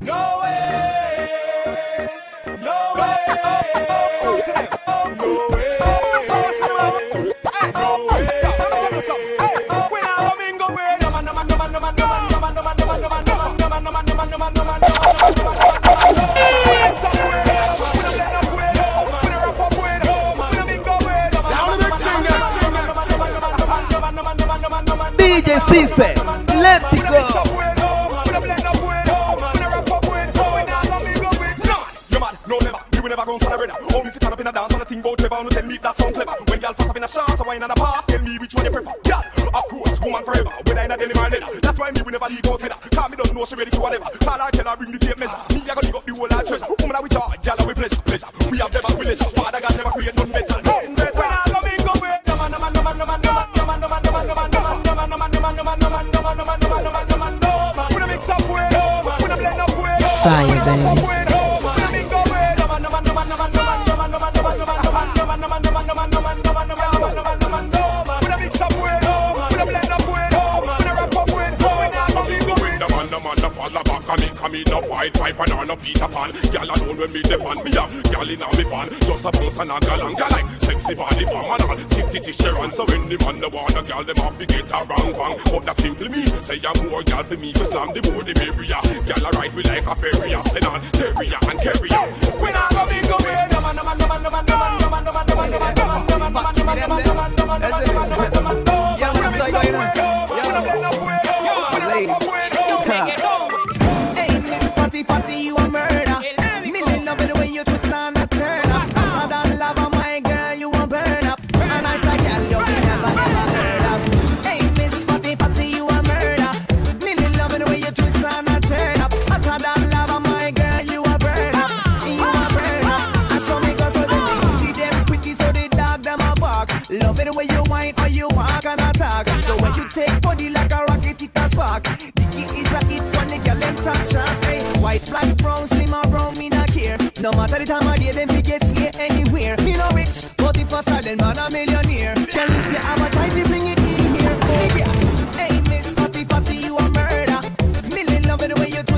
No way! No way! No way! DJ Sisse, let it go. we never leak out with her. Cause me don't know she ready for whatever. Call her, tell her, bring the tape measure. Me, I go dig up the whole of treasure. Woman, we talk, gyal, we pleasure, pleasure. We have never village. Father God never create none better, Fire, baby. white pipe and all a Peter Pan. Gyal alone when me the pan, me have Gyal inna me pan. Just a bounce and a gal and gyal like sexy body bomb and all. Sexy t-shirt Sharon, so when the man the want a gyal them have to get a wrong bang. But that simply me, say I'm more gyal for me, just slam the more the merrier. Gal a ride me like a ferry, a sedan, terrier and carrier. When I No matter the time of day, them get here anywhere. Me no rich, but if I sell, then man a millionaire. Can if you have a time to bring it in here. Hey, Miss Fatty Fatty, you a murder. Million love the way you.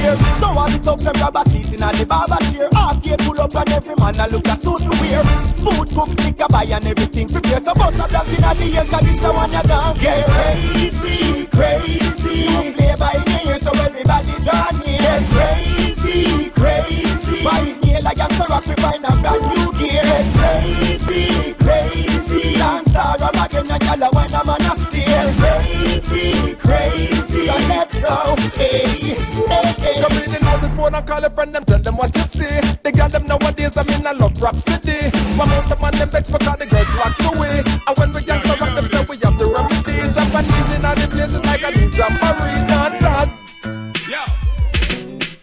Year. So all the top them grab a seat in a the barber chair. Arcade pull up and every man a look a suit to wear. Food cook, liquor buy and everything prepare. So bust a black in a the ear, cause this the one you done. Get crazy, crazy. You Play by ear, so everybody draw near. Get crazy, crazy. By scale, I am so rock, we find a brand new gear. Get crazy, crazy. Dance all again and y'all when I'm on a steer. Crazy, crazy. So let's go. Hey, hey, hey. Come in the notice board and call a friend, them tell them what you see. They got them nowadays, I'm in a love rap city. One most of man them vex because the girls locked away. And when we get so rock, them say we have the remedy. Japanese in all the places like a new jamboree dance hall.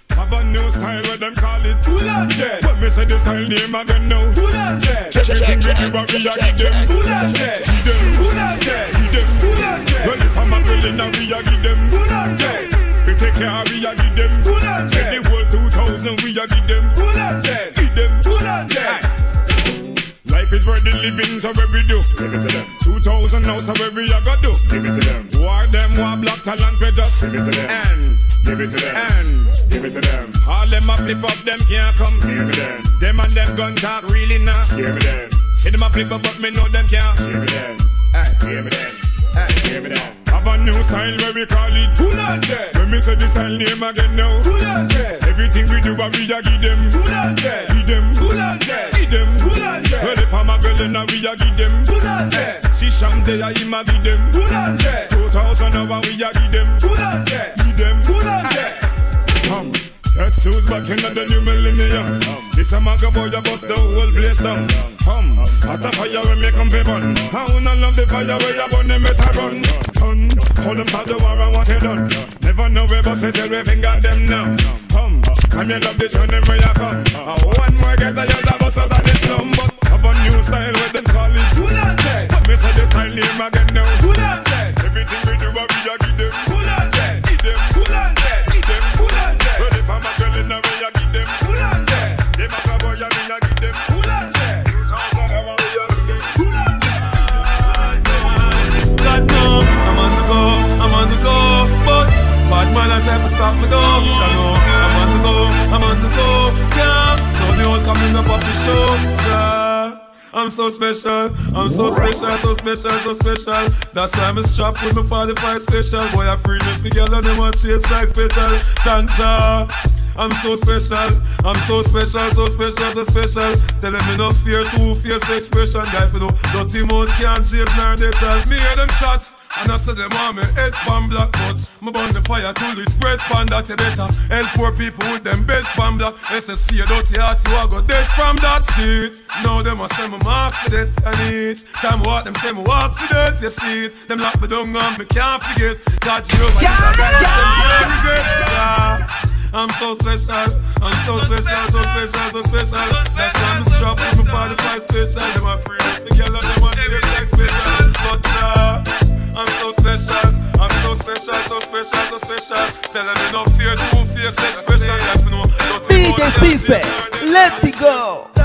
Have a new style where them call it Boulanger. When me say the style name again now Boulanger. Everything we do, we a give them Boulanger. Give them Boulanger. Give them Boulanger. Well, if I'm a girl in a we a give them Boulanger. We take care, we a give them Boulanger. The whole 2000 we a give them Boulanger. Give them Boulanger. Life is worth the living, so where we do? Give it to them. 2000 now, so where we a go do? Give it to them. War them, war black talent, we just give it to them. And give it to them. And give it to them. All them a flip up, them can't come. Give me them. Them and them gun talk really now. Give me them. See them a flip up, but me know them can't. Give me them. Hey, give me them. Hey, give me them. Have a new style where we call it Boulanger. When me say the style name again now Boulanger. Everything we do, but we a give them Boulanger. Give them Boulanger. Give them Boulanger. Well, if I'm a girl, then we a give them Boulanger. See Shams there, I him a give them Boulanger. 2000 hour, we a give them Boulanger. Give them Boulanger. Guess who's back in the new millennium? This a maga boy, you bust the whole place down. Hum, hot a fire when me come burn. How no love the fire where you burn them it a run. Done, how them start the war and what you done. Never know where bust it till we finger them now. Hum, come you love the tune them where you come. One more get a yell a bust out of the slum, but have a new style where them call it. Who not dead? Me say the style name again now. Who not dead? Everything we do, we a give them. Who not dead? I'm so special, I'm so special, so special, so special. That's why I'm strapped with my 45 special. Boy, I bring it together, them want chase like petal. Tanja. I'm so special, I'm so special, so special, so special. Tell them me no fear, two fierce expression. Guy, for no dirty mouth can't chase nor they tell me hear them shot. And I say them on me head pan black but Me burn the fire till it red pan that you better Help poor people with them bed pan black. SSC a dirty heart you a go dead from that seat. Now them a say me mark for that and each Time walk them say me walk for that you see. It Them lock me down and me can't forget. God you over yeah, yeah, yeah. yeah. I'm so special, I'm so special, so special, so special. That's why I'm strapped with my 45 special. Them a pray, the girl them a I'm so special, I'm so special, so special, so special. Tell them me no fear, two face expression. Like, you know, DJ Sisse, Let it go.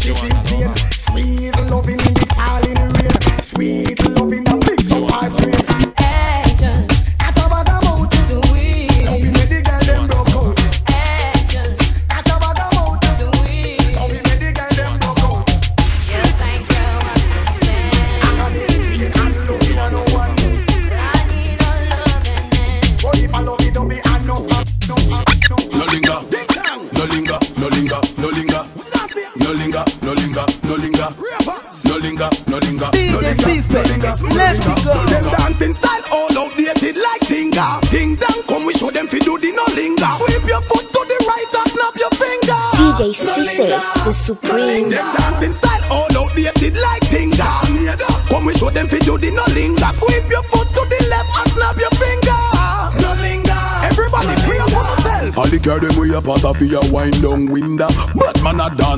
She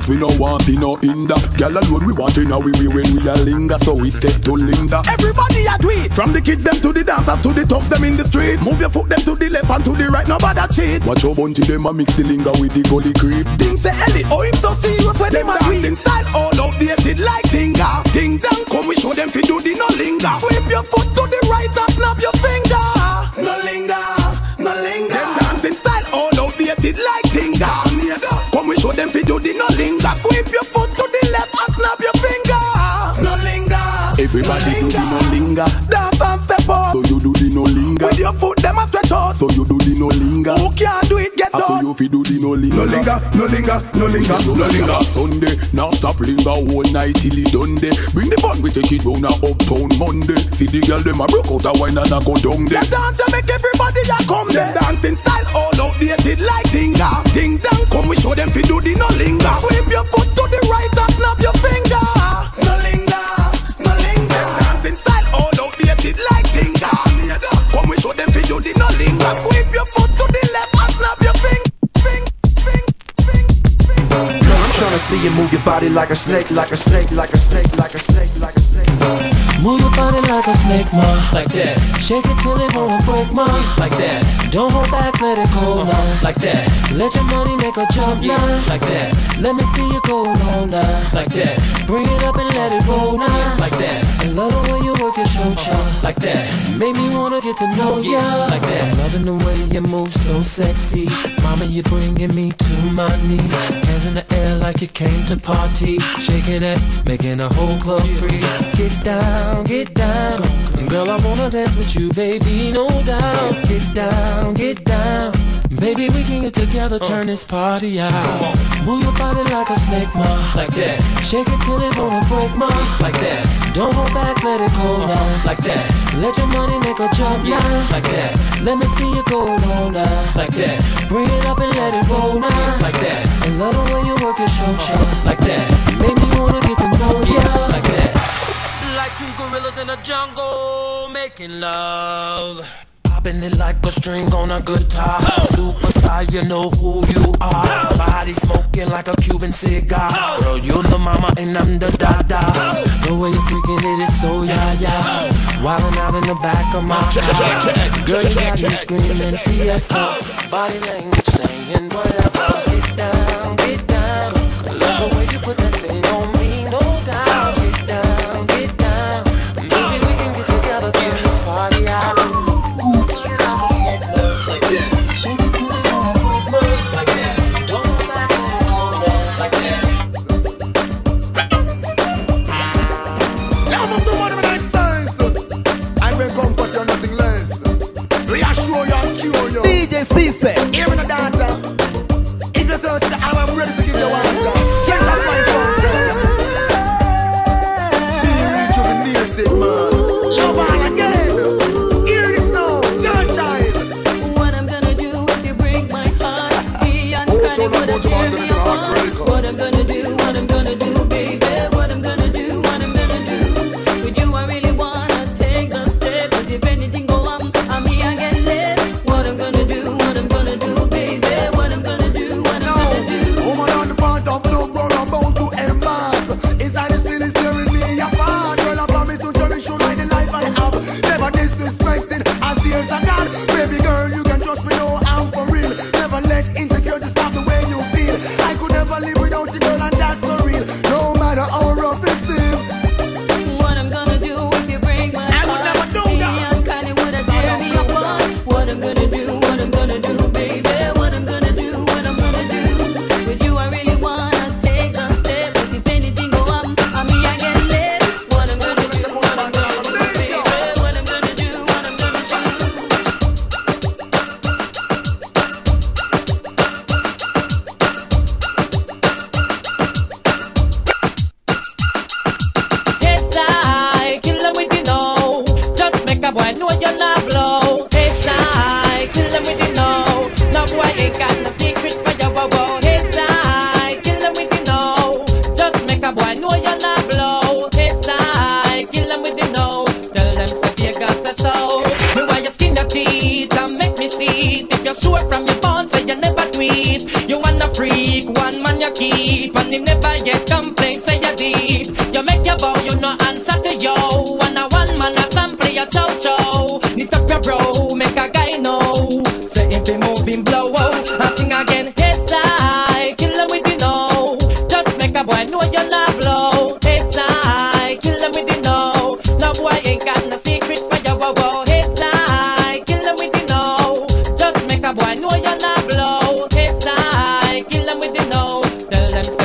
dance, we no want in no hinder. Girl alone we want in a we we when we a linger, so we step to Linda. Everybody a do it. From the kids them to the dancers to the tough them in the street. Move your foot them to the left and to the right, nobody cheat. Watch your bunty them a mix the linger with the gully creep. Things say Ellie, oh him so serious when them a green style all outdated like Everybody do the no linger. Dance and step up. So you do the no linger. With your foot them a stretch out. So you do the no linger. Who can't do it? Get out. so you fi do the no linger. No linger, no linger, no linger, no linger. Sunday, now stop linger whole night till it done day. Bring the fun, we take it round a uptown Monday. See the girl them a broke out a wine and a go down there. Them dance make everybody a come Them dancing style snake, like a snake, like a snake, like a snake, like a snake. Move your body like a snake, ma, like that. Shake it till it wanna break, ma, like that. Don't hold back, let it go now, like that. Let your money make a jump now, like that. Let me see you go now, now, like that. Bring it up and let it roll now, like that. I love the way you work your shoulder, like that. Make me wanna get to know ya, like that. Loving the way you move so sexy, mama, you're bringing me to my knees. Hands in the air like you came to party, shaking it, making a whole club freeze. Get down, get down, girl, I wanna dance with you, baby, no doubt. Get down, get down. Baby, we can get together, uh. turn this party out. Move your body like a snake, ma, like that. Shake it till it wanna break, ma, like that. Don't hold back, let it go uh-huh. now, like that. Let your money make a jump now, like that. Let me see you go low now, like that. Bring it up and let it roll now, like that. I love the way you work your shoulder, uh-huh. like that. Make me wanna get to know ya, like that. Like two gorillas in a jungle making love. Popping it like a string on a guitar. Superstar, you know who you are. Body smoking like a Cuban cigar. Girl, you're the mama and I'm the dada. The way you're freaking it is so yeah yeah. Wildin' out in the back of my car. Girl, you got me screaming fiesta. Body language saying whatever.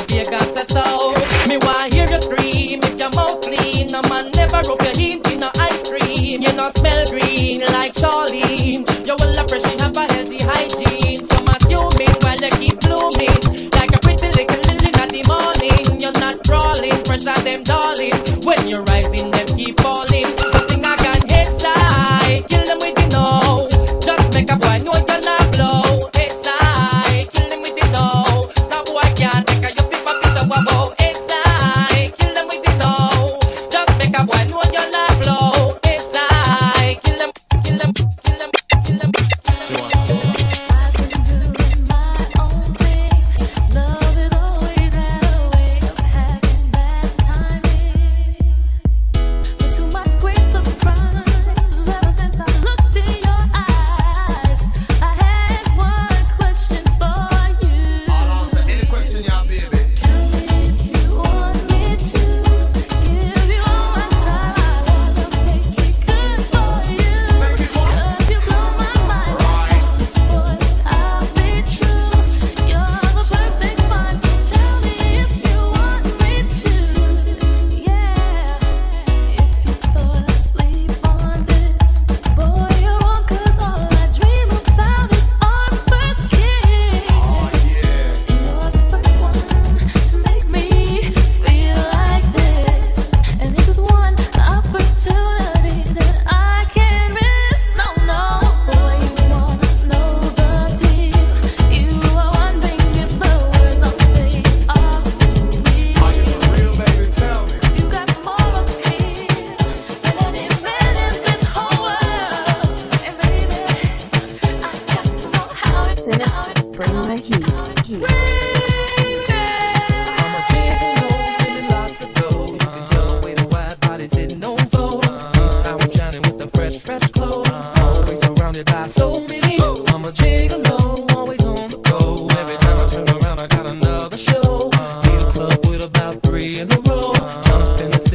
Vegas so. Me hear you scream if your mouth clean. No man never rub your heel.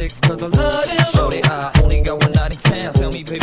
cause I love them. Shorty, I only got one night in town. Tell me, baby.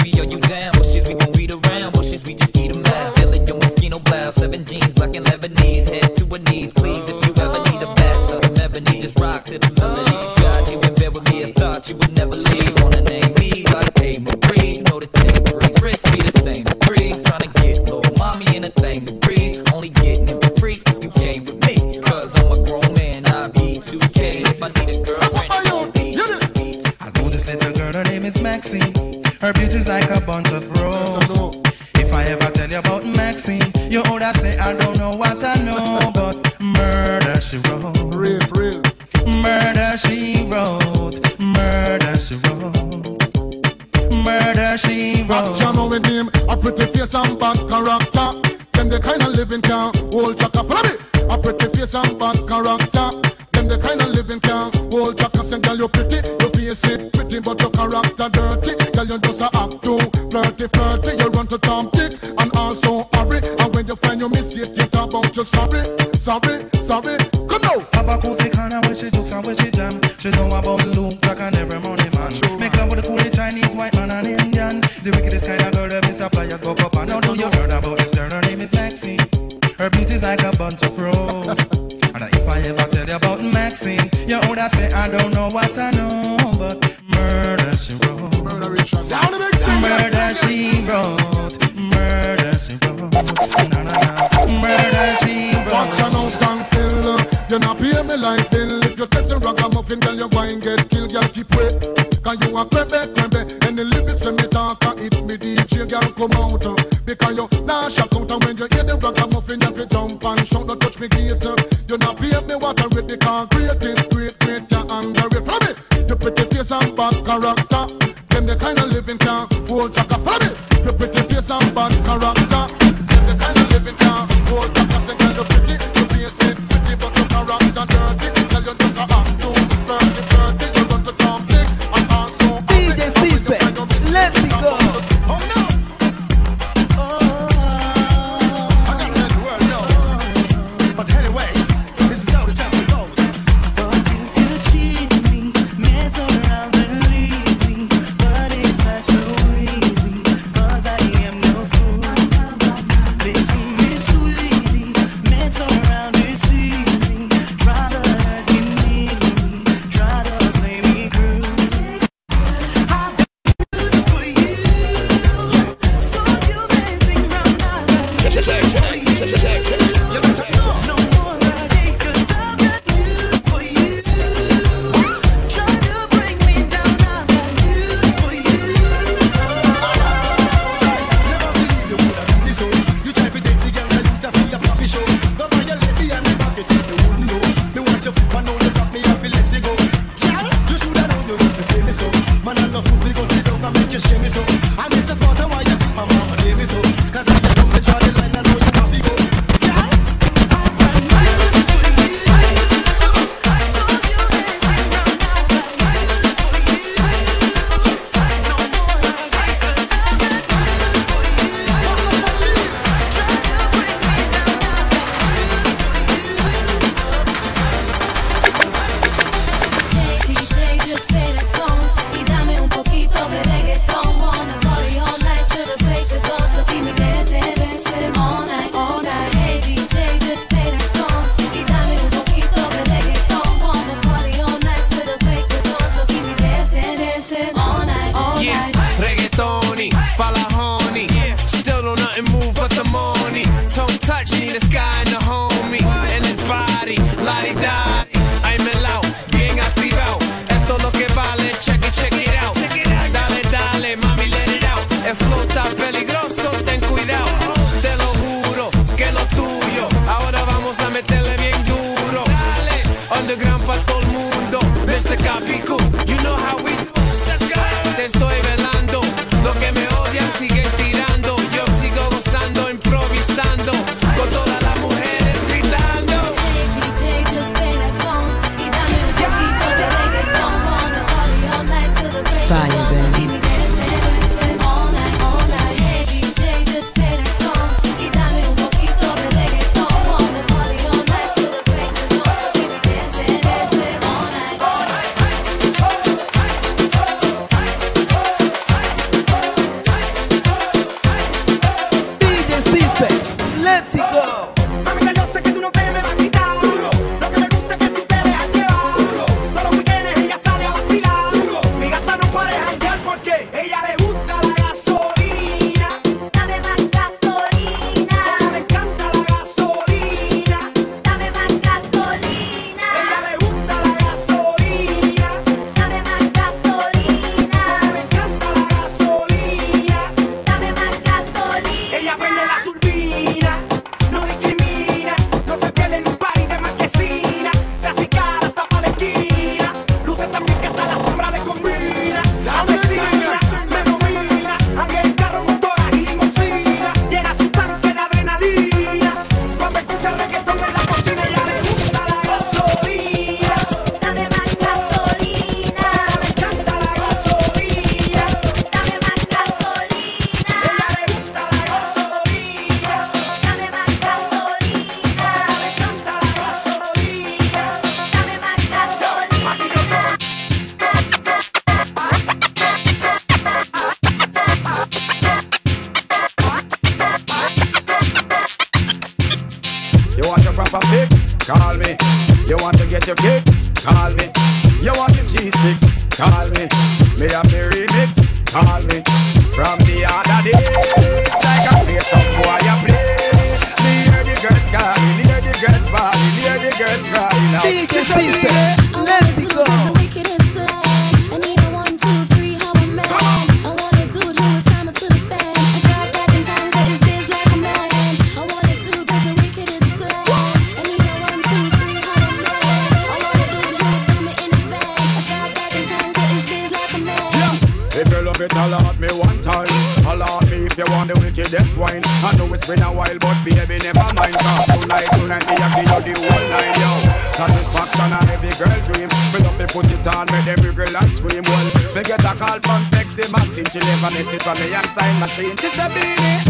It's been a while, but baby, never mind. Cause tonight, tonight, me a give you the whole night, yo. Satisfaction and every girl dream. Me love to put it on, make every girl and scream. Well, me get a call from sexy Maxine. She never on it, from me, and young sign machine. She's a beanie.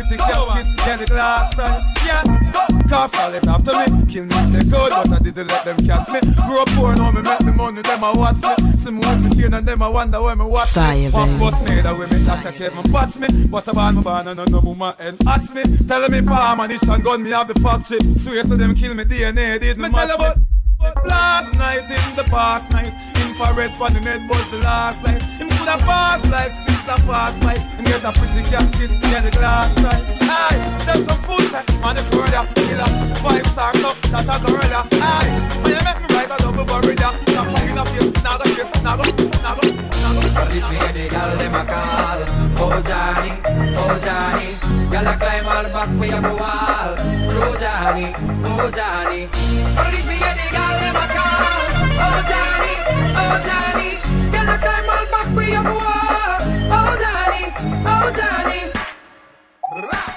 with the casket, then the glass and yeah. Cops always after me, kill me if they go. but I didn't let them catch me. Grew up poor, now me make me money, them I watch me. Some watch me cheering and them I wonder where me watch Fire, me. One boss made a women that can take my patch me, What about my ban and no, no woman and hatch me. Tell me farm and and gun me have the factory. Swear to them kill me DNA, did me, me match tell about last night in the past night infrared for the net was last night. Him could have fast like sister fast night. And get a pretty casket near the glass night. Aye, there's some food set on the further killer. Five star up, that a gorilla. Aye, when you make me rise, I double bury ya. Now fucking up you, now go kiss, now go, now go, now go. Now this me and the girl them a call. Oh Johnny, oh Johnny, girl I climb all back way up a wall. Oh Johnny, oh Johnny. Now this me and the Johnny, oh Johnny, oh Johnny.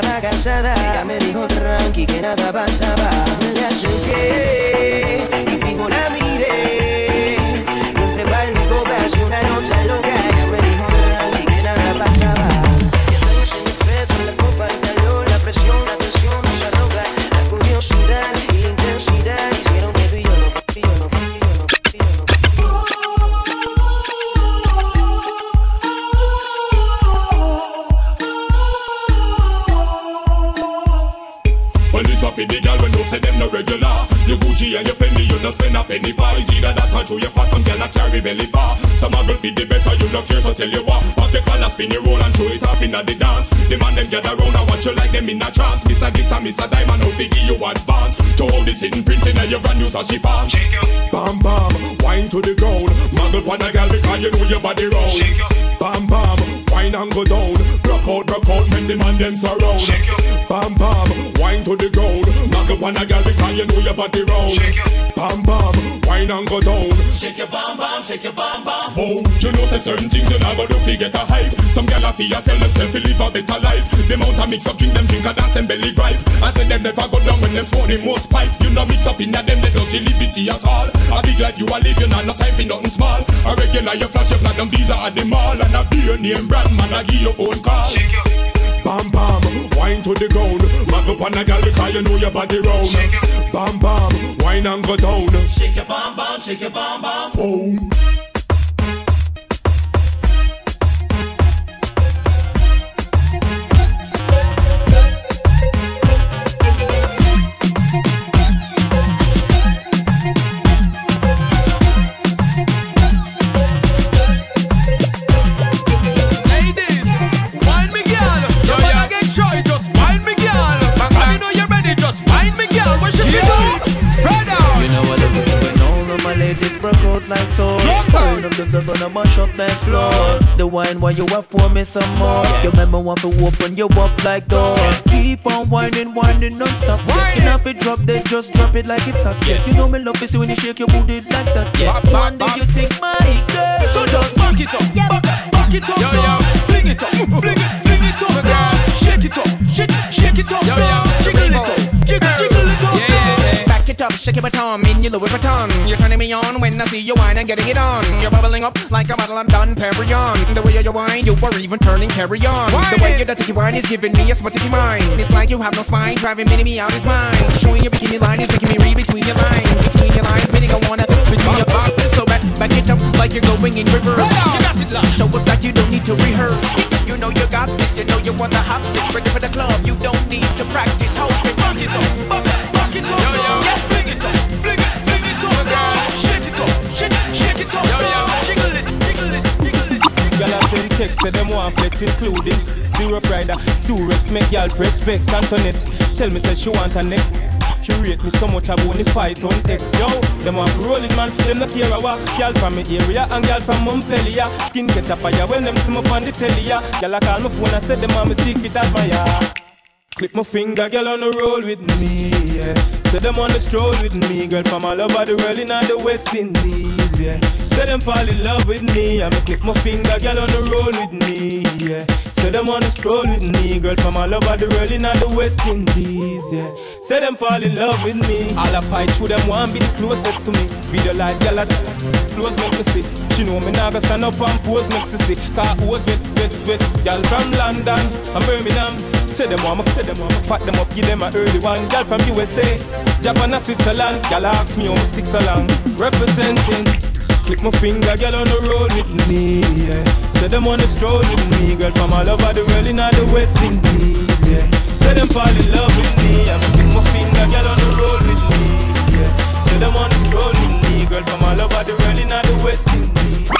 Estaba casada. Ella me dijo tranqui que nada pasaba body round. Bam bam, wine and go down. Rock out, rock out, when the man them surround. Bam bam, wine to the ground. Muggle pon a girl because you know your body round. Bam bam, wine and go down. Shake your bam bam, shake your bam bam. Oh, you know say certain things you never do fi get a hype. Some gyal a fi a sell themself fi live a better life. Them out a mix up drink them drink a dance them belly gripe. I say them never go down when them smoke the most pipe. You know mix up in them they don't liberty at all. A big life you a live you know no time for nothing small. A regular you flash your platinum visa at the mall and a beer name brand man a give you phone call. Shake Bam bam, wine to the ground. Mag up on a girl because you know your body round. Bam bam, wine and go down. Shake your bam bam, shake your bam bam. Boom. Burn up the top and I mash up dance floor. The wine while you have for me some more. You remember want to open you up like door. Keep on whining, whining non-stop. Yeah. You know if it drop, then just drop it like it's hot yeah. You know me love is when you shake your booty like that. Yeah. One day you think my girl. So just back it up, back, back it. Up, yo, yo. Fling it up, fling it, fling it up. Shake it up, shake, shake it up, yo, yo. Jiggle it up, Back it up, shake it baton, in your Louis Vuitton. You're turning me on when I see you wine and getting it on. You're bubbling up like a bottle of Dom Perignon. The way you're wine, you were even turning carry on. The way you dirty wine is giving me a smutty mind. It's like you have no spine, driving me, me out his mind. Showing your bikini line is making me read between your lines. Between your lines, meaning I wanna between your back. So back, back it up like you're going in reverse. You got it, love. Show us that you don't need to rehearse. You know you got this, you know you want the hotness. Ready for the club, you don't need to practice. Hold it, rock it up, buck it, buck it up, yo, yo. Fling it up, fling it, fling it up, girl. Shake it up, shake, shake it up, yo, yo. Jiggle it, jiggle it, jiggle it. Send text say them want flex including Zero Friday, Durex make gyal press vex Antoinette tell me say she want her next She rate me so much I won't fight on X. Yo, them want rolling man, them not care a what. Girl from me area and girl from Montpellier. Skin catch a fire when them see me on the telly. ya. Girl I call my phone and say them want me secret admire. Click my finger, girl on the roll with me, yeah. Say them on the stroll with me, girl from all over the world in the West Indies, yeah. Say them fall in love with me, I'ma click my finger, girl on the roll with me, yeah. Say them the stroll with me, girl from all over the world in the West Indies, yeah. Say them fall in love with me, all I fight through them want be the closest to me. Video like girl at close make me see. She know me go stand up and pose make she see. Cause who's with with with girl from London and Birmingham. Say them want me, say them want me, fat them up, give them a early one. Girl from USA, Japan and Switzerland. Girl ask me how me sticks along, representing. Click my finger, girl on the road with me. Yeah. Say them on the stroll with me, girl from all over the world in all the West Indies. Yeah. Say them fall in love with me. I'm click my finger, girl on the road with me. Yeah. Say them on the stroll with me, girl from all over the world in all the West Indies.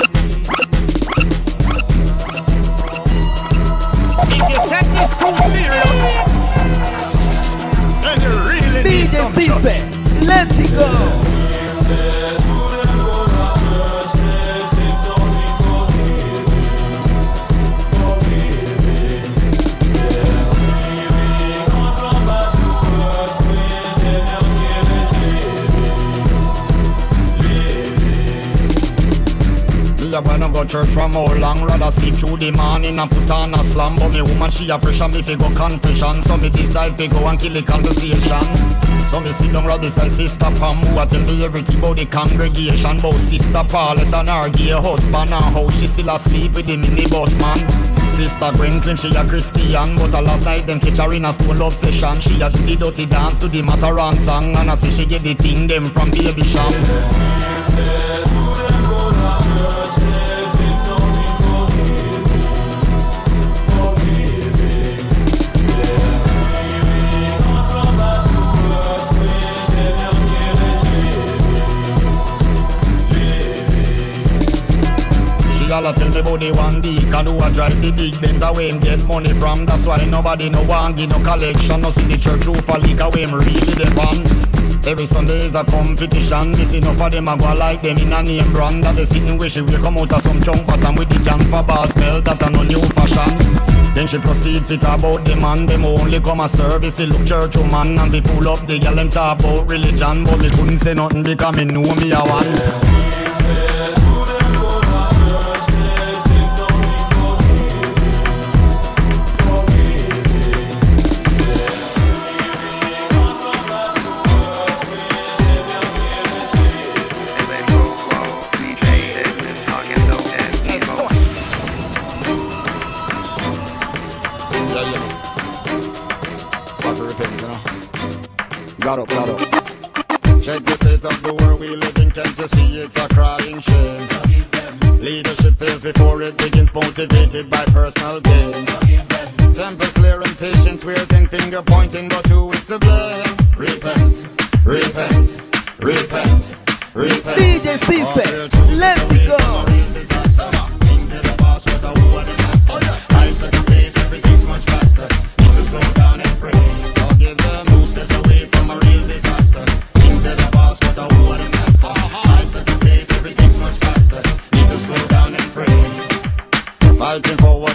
If you take this too serious, then you really need some Sisse, let it go. Go church from how long Rather sleep through the morning and put on a slam. But me woman she a pressure me fi go confession. So me decide fi go and kill the conversation. So me sit down right beside sister Pam Who a tell me everything about the congregation? About sister Paulette and her gay husband And how she still asleep with the minibus man. Sister Gwen claim she a Christian But a last night them catch her in a stone love session. She a do the dirty dance to the Mataran song And I say she get the thing them from Baby Sham. She alla tell me the one deacon who a drive the big Benz away him get money from. That's why nobody no want give no collection. No see the church roof a leak away him really depend. Every Sunday is a competition. See enough of them a go like them in a name brand. That they sitting where she will come out of some junk pattern with the can for bar smell. That a no new fashion. Then she proceed fit about the man. Them only come a service fi look church woman and fi full up the girl them talk about religion. But me couldn't say nothing because me know me a one. Yeah, yeah. Got to repent, you know. Got up, got up. Check the state of the world we live in, can't you see it's a crying shame? Leadership fails before it begins, motivated by personal gains. Tempers clear and patience, we're finger pointing, but who is to blame? Repent, repent, repent, repent. DJ Sisse, let it go.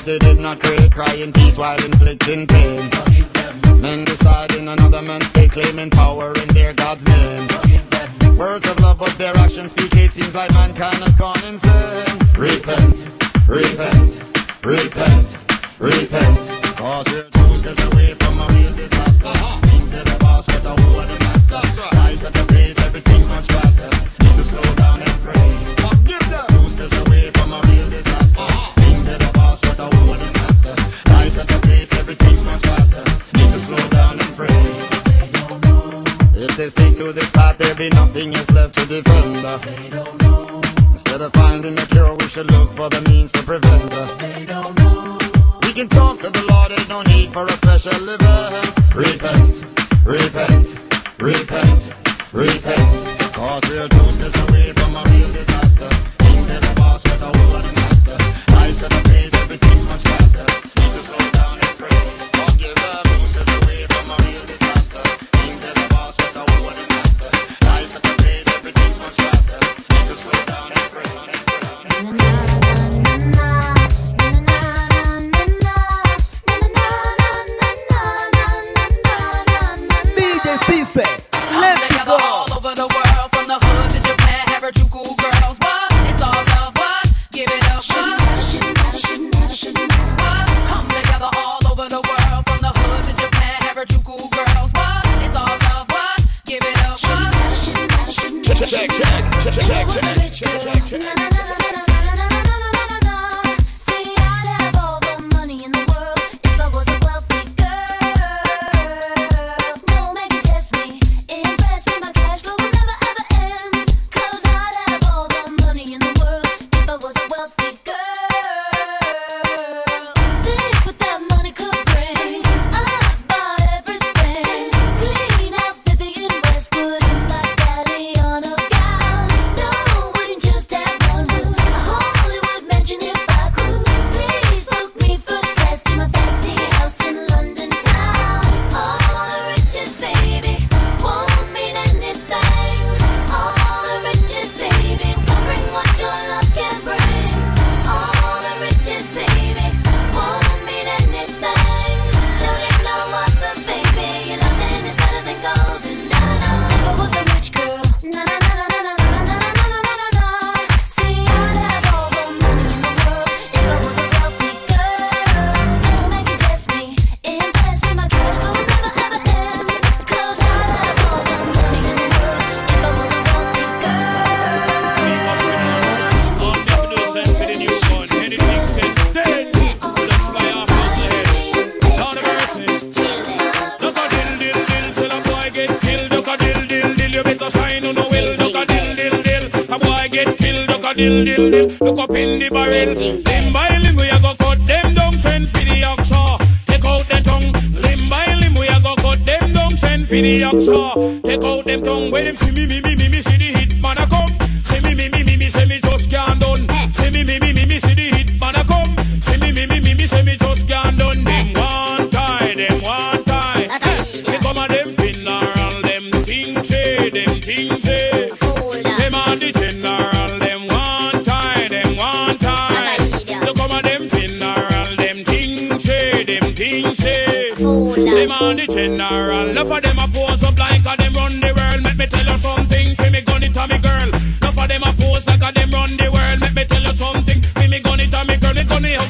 They did not create, crying peace while inflicting pain. Men deciding another man's fate, claiming power in their God's name. Words of love, but their actions speak hate. Seems like mankind has gone insane. Repent, repent, repent, repent. Cause we're two steps away to this path, there'll be nothing else left to defend. uh. Instead of finding a cure, we should look for the means to prevent. uh. We can talk to the Lord, there's no need for a special event. Repent, repent, repent, repent. Cause we're two steps away from a real disaster. Think they're the boss, who are the master. Life's at a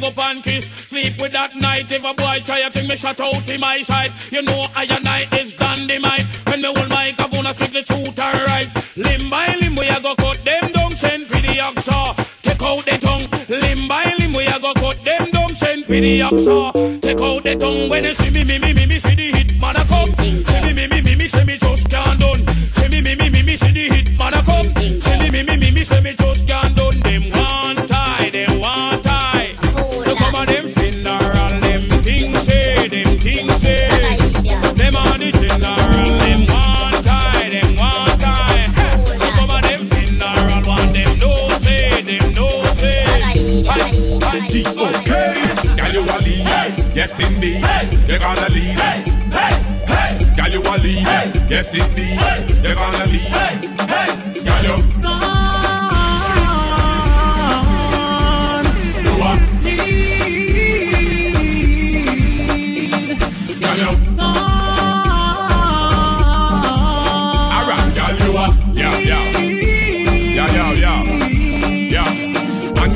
up and kiss, sleep with that night. If a boy try a thing, me shut out in my side. You know I and I is dynamite. When me hold microphone, I strictly truth and right. Limb by limb, we a go cut them down, send for the oxa. Take out the tongue. Limb by limb, we a go cut them down, send for the oxa. Take out the tongue. When you see me, me, me, me, me, see the hit man a come. See me, me, me, me, me, say me just can't done. See me, me, me, me, me, see the hit man a come. See me, me, me, me, me, say me just can't done. Them one tie, them one Okay, girl you a lead, yes indeed. You gonna lead, girl you a lead, yes indeed. You gonna lead,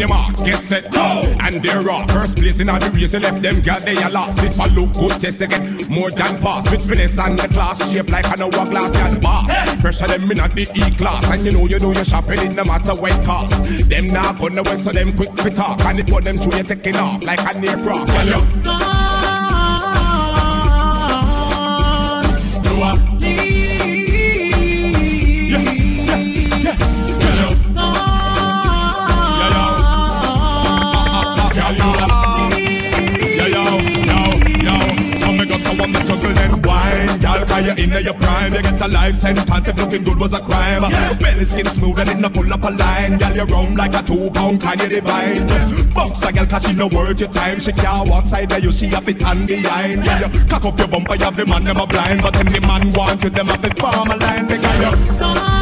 your mark, get set, go, and they're off. First place in all the race, you left them girl they a lost. It for look good, test get more than pass. With finesse and the class, shape like an hourglass, yeah, boss. Pressure them in at the E class, and you know you know you're shopping it no matter what cost. Them now gonna west, so them quick fit talk, and it put them through you taking off like a near prop. Girl the juggle and wine. Y'all cry you in your prime. You get a life sentence if looking good was a crime. Belly skin smooth and it no pull up a line. Y'all you round like a two pound kind of divine. Just box a girl cause she no worth your time. She can't walk side of you, she have it on behind. Yeah, you cock up your bumper, you have the man a blind. But any man want you, them have to form a line. Because you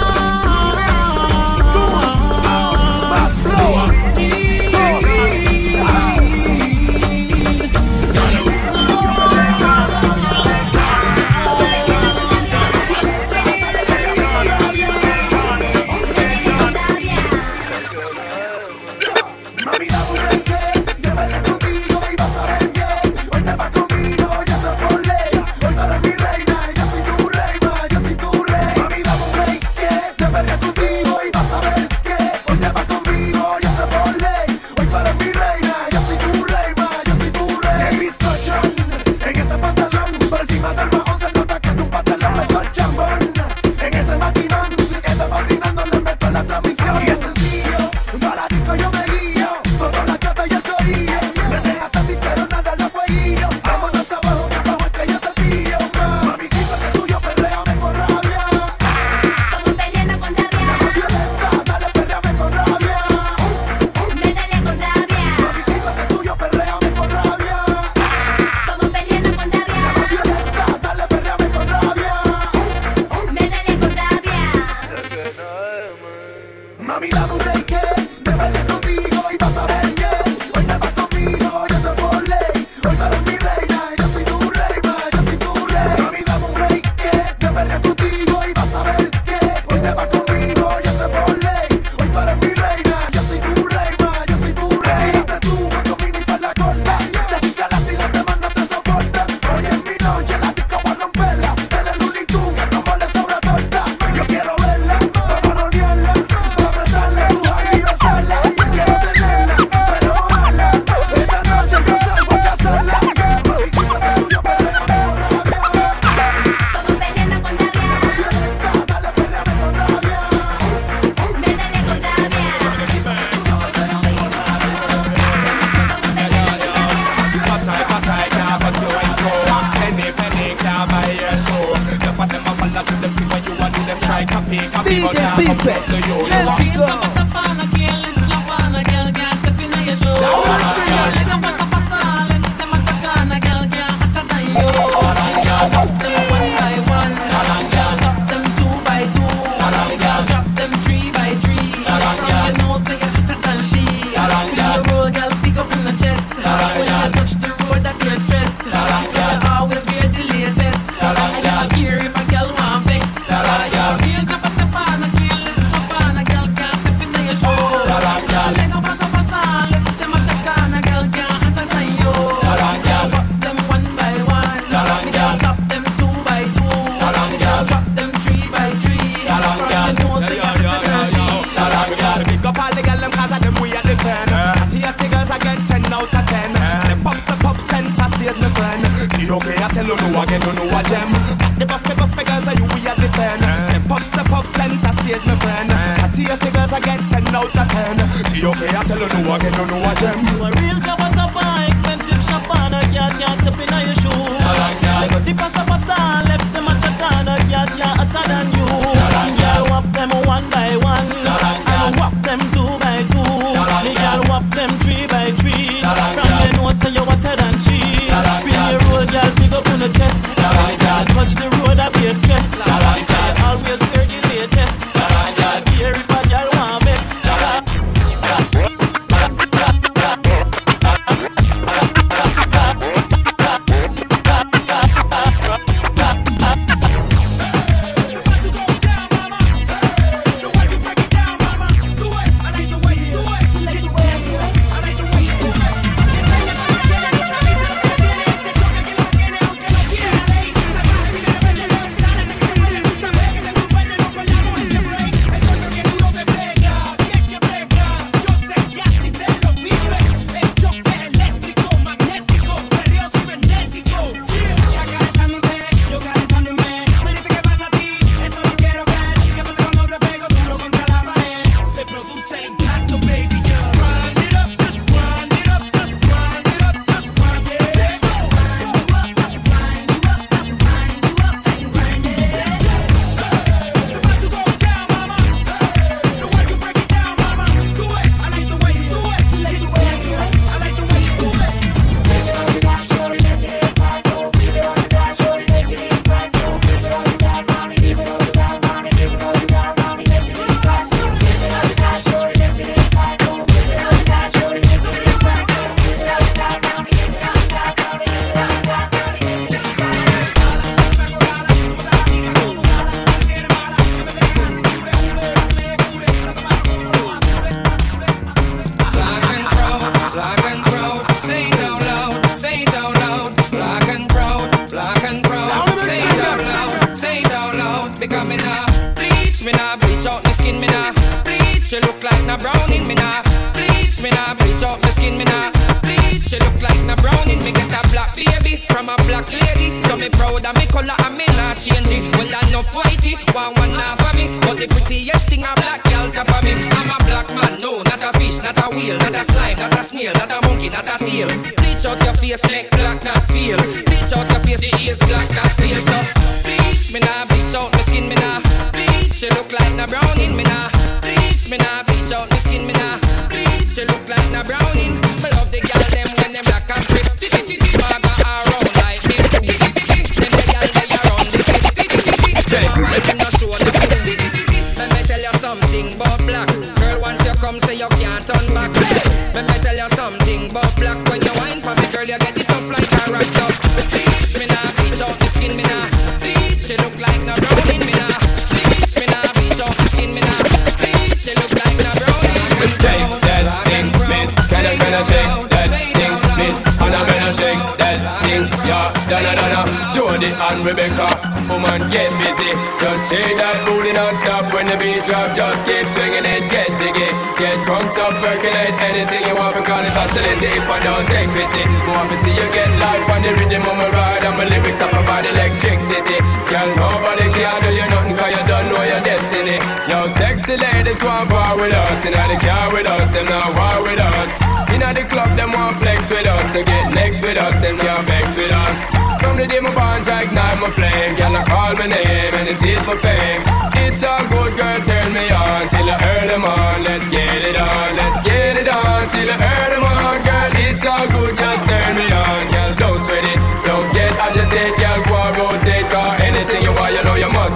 don't take pity Boy, me see you get life on the rhythm of my ride. And my lyrics up about electricity. Girl, nobody can do you nothing Cause you don't know your destiny. Yo, sexy ladies want war with us. Inna the car with us, them not war with us. Inna the club, them want flex with us. To get next with us, them can't vex with us. From the er day my born, to ignite my flame. Girl, I call my name and it is for fame. It's a good girl, turn me on till I earn them on. Let's get it on, let's get it on till I earn them on. Girl, it's all good, just turn me on. Girl, don't sweat it.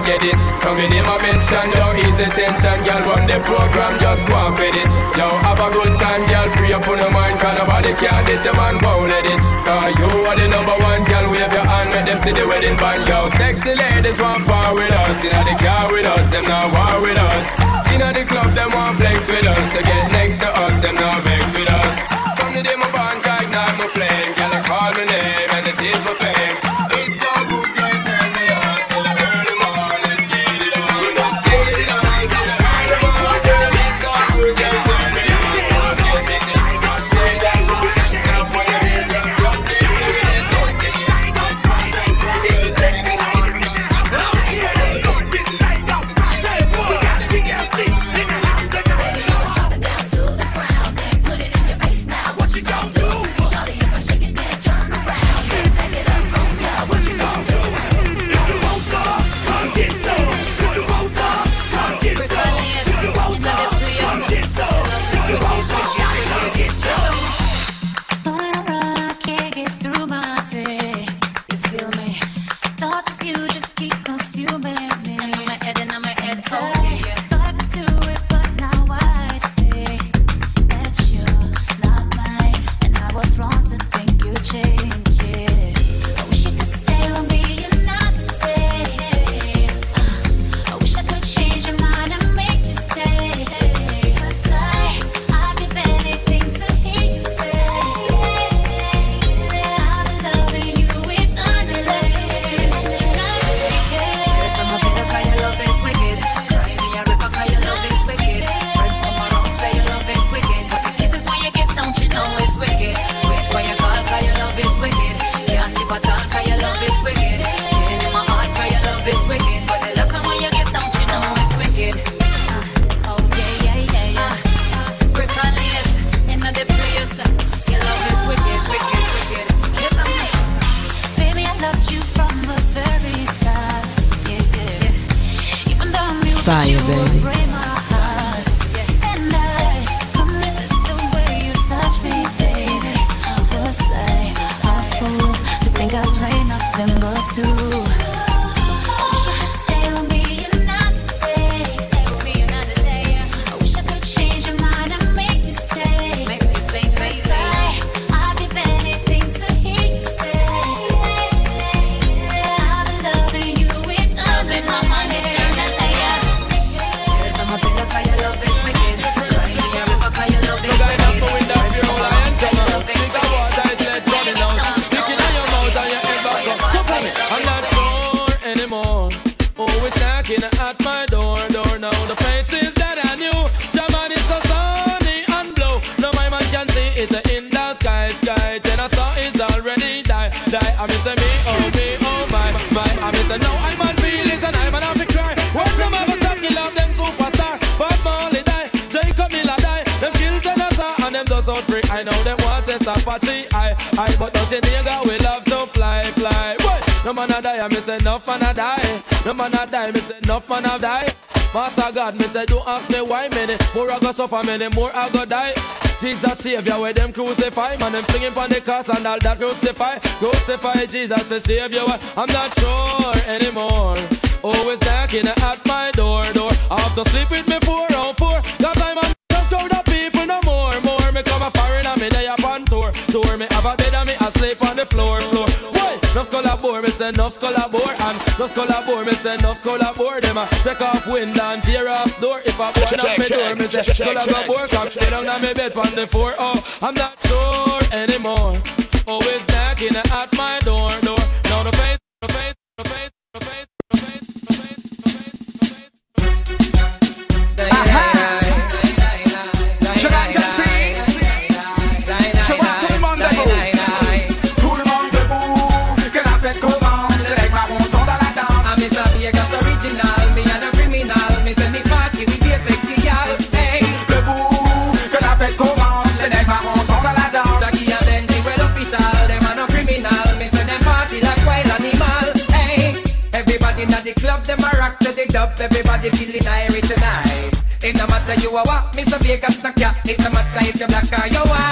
get it. Come in here, my mention, yo, ease the tension, girl. Run the program, just go and fit it. Yo, have a good time, girl. Free up on the mind, cause nobody care. This your man won't let it. Cause you are the number one, girl. Wave your hand, let them see the wedding band, yo. Sexy ladies want power with us. You know the car with us, them not war with us. You know the club, them want flex with us. To get next to us, them not vex with us. From the day my band, I ignite my flame. Girl, I call my name, and it is my fame. suffer many more I go die. Jesus Savior, where them crucify, man, them singing on the cross and all that crucify, crucify Jesus for Savior. I'm not sure. Say enough collabore, and enough collabore, me say enough collabore. Them a take off window and tear off door. If I open up me door, me say collabore, come lay down on me bed on the floor. Oh, I'm not sore anymore. Always knocking at my door, door. Dub. Everybody feeling irie tonight. It no matter you a what, Mr. Vegas knock ya. It no matter if you black or you white.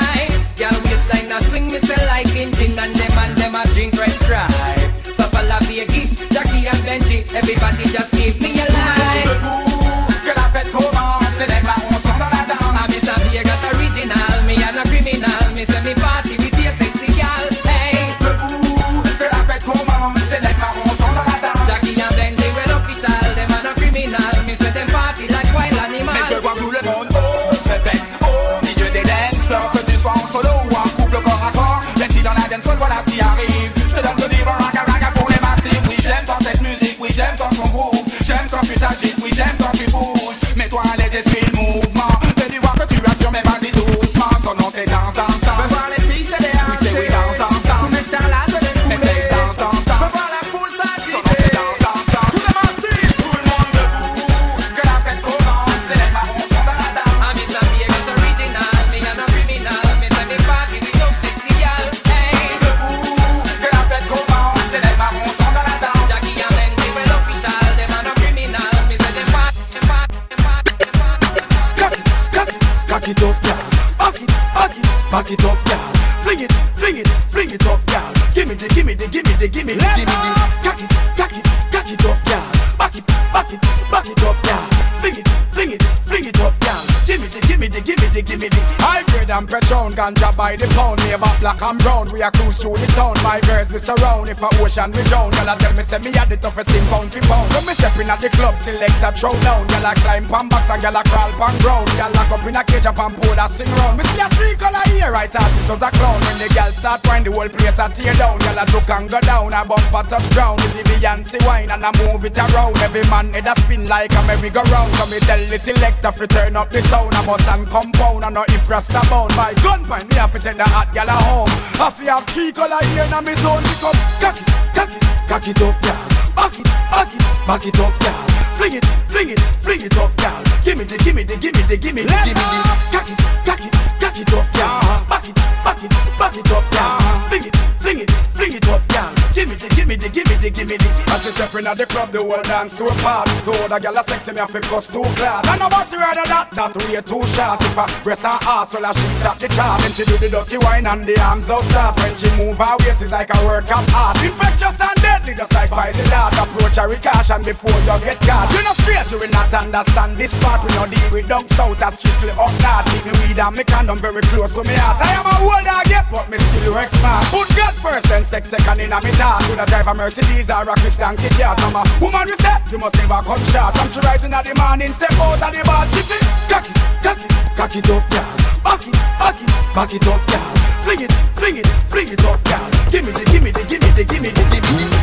Back it, back it, up, gal. Fling it, fling it, fling it up, gal. Give me the, give me the, give me the, give me the. Hybrid and Patron, ganja by the pound. Neighbor black and brown, we a cruise through the town. My girls we surround, if a ocean we drown. Y'all a tell me say me a the toughest thing pound for pound. When me step in at the club, select a throw down. A climb pan box and y'all a crawl pan ground. Y'all lock up in a cage up and pull a sing round. Me see a three color here, right out it was a clown. When the girls start wine, the whole place a tear down. Y'all a joke and go down, a bump a touch ground. With the Beyonce wine and a move it around Every man head a spin like a merry-go-round. So me tell the selector fi turn up the sound. I must and compound and no if rasta bound My gun point me have to take the hot gal a home Have to have three color here in me zone Pick up Cock it, cock it, cock it up, gal. Back it, back it, back it up, gal. Fling it, fling it, fling it up, gal. Give me the, give me the, give me the, give me the, give me the. Cock it, cock it, cock it up, gal. Back it, back it, back it up, gal. Fling it, fling it, fling it up, gal. Give me the, give me the, give me the, give me the. As she step in at the club, the whole dance to a part To the gal a sexy, me have to cuss too clad I know what you that, that way too short. If I breast her ass, well, she top the chart Then she do the dirty wine and the arms out start. When she move her waist, it's like a work of art. Infectious and deadly, just like poison dart. Approach her with caution before you get caught. You know straight, you will not understand this part. We no deal with down south, that's strictly up north. Keep me weed and me condom very close to me heart. I am a old dog, yes, but me still work smart. Put God first, then sex second in a me talk Could a drive a Mercedes or a Christian Kid Kat From a woman we say, you must never come short From she rising at the morning, step out of the bar She fit, Cock it, cock it, up, gal. Back it, back it, back it up, gal. Fling it, fling it, fling it up, gal. Give me the, give me the, give me the, give me the, give me the.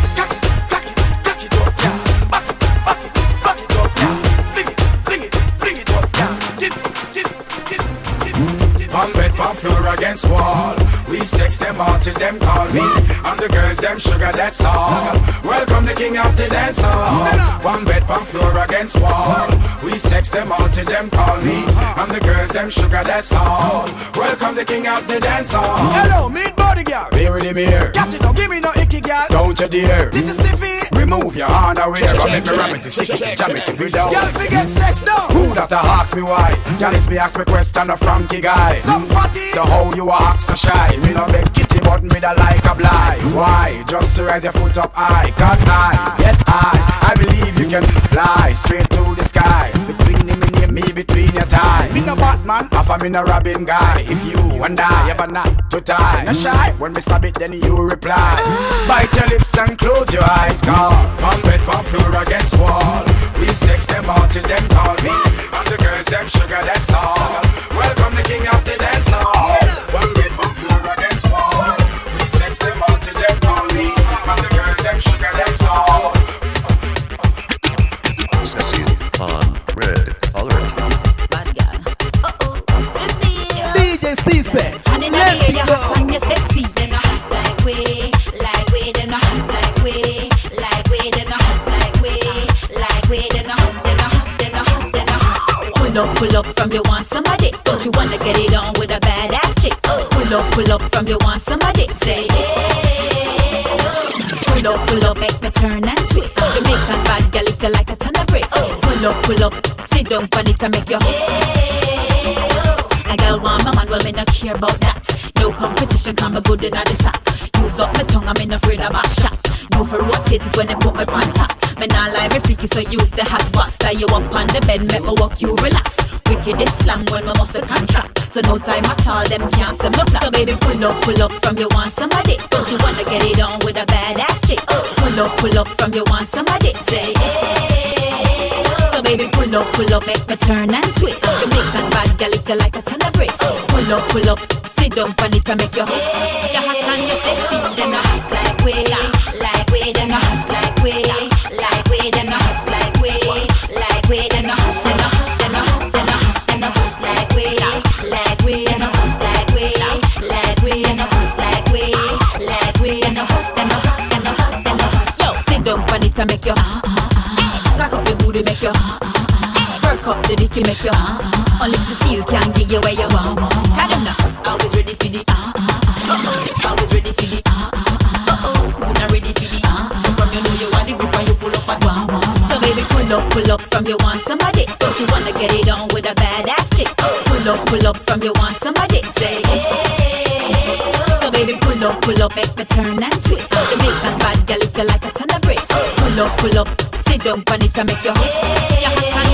Pump floor against wall. We sex them all till them call me. And the girls them sugar, that's all. Welcome the king of the dance hall. One bed, pump floor against wall. We sex them all till them call me. And the girls them sugar, that's all. Welcome the king of the dance hall. Hello, meet body girl. Here it me here. Catch it, don't give me no icky girl. Don't you dare. Titty stiffy. Remove your hand away. Check, Rub check, it, check. ram it, stick it, jam it, we down. Forget sex down. Who that a ask me why? Girl, it's me ask me question a Frankie guy. Some mm. fatty. So how you a act so shy? Me no beg kitty, but me da like a blind. Why? Just raise your foot up high. Cause I, yes I, I believe you can fly straight to the sky. Between him and me, between your tie. Me no Batman, I off, I'm in a robbing guy. If you and I ever not to tie, no shy. When me stab it, then you reply. Bite your lips and close your eyes, call. Pump it, pump floor against wall. We sex them all till them call me. And the girls them sugar, that's all. Welcome the king of the dance hall. Up, pull up from you want somebody. Don't you wanna get it on with a badass chick? Oh. Pull up, pull up from you want somebody. Say yeah. Pull up, pull up, make me turn and twist. Uh. Jamaican bad girl, it's like a ton of bricks. Uh. Pull up, pull up, sit down on it and make your a me not care about that. No competition, come me good inna the sack. Use up my tongue, I'm in afraid of back shot. No for rotate it when I put my pants top. Me nah lie, me freaky, so use the hot box. Tie you up on the bed, make me walk you relax. Wicked is slang when my muscle contract. So no time at all, them can't say me flat. So baby, pull up, pull up from you want some of this. Don't you wanna get it on with a badass chick? Pull up, pull up from you want some of this. Say yeah. So baby, pull up, pull up, make me turn and twist. Jamaican bad it like a Pull up, pull up, sit down on it and make your you hot and you sexy. Then I hot like way, like way. Then I hot like way, like way. Then I hot like way, like way. Then I hot, then I hot, I hot like like like like. Yo, sit down it make your Cock up your booty, make your Perk up uh, uh, uh. the dicky, make your Only Cecile can give you where you want. Kind of not always ready for the Uh-oh, always ready for the Uh-oh, you not ready for the So from you know you want the grip and you full up at So baby, pull up, pull up from you want some of this Don't you wanna get it on with a badass chick? Pull up, pull up from you want some of this Say yeah. So baby, pull up, pull up, make me turn and twist. Jamaican bad girl, it's like a ton of bricks. Pull up, pull up, sit down on it and make your You hot and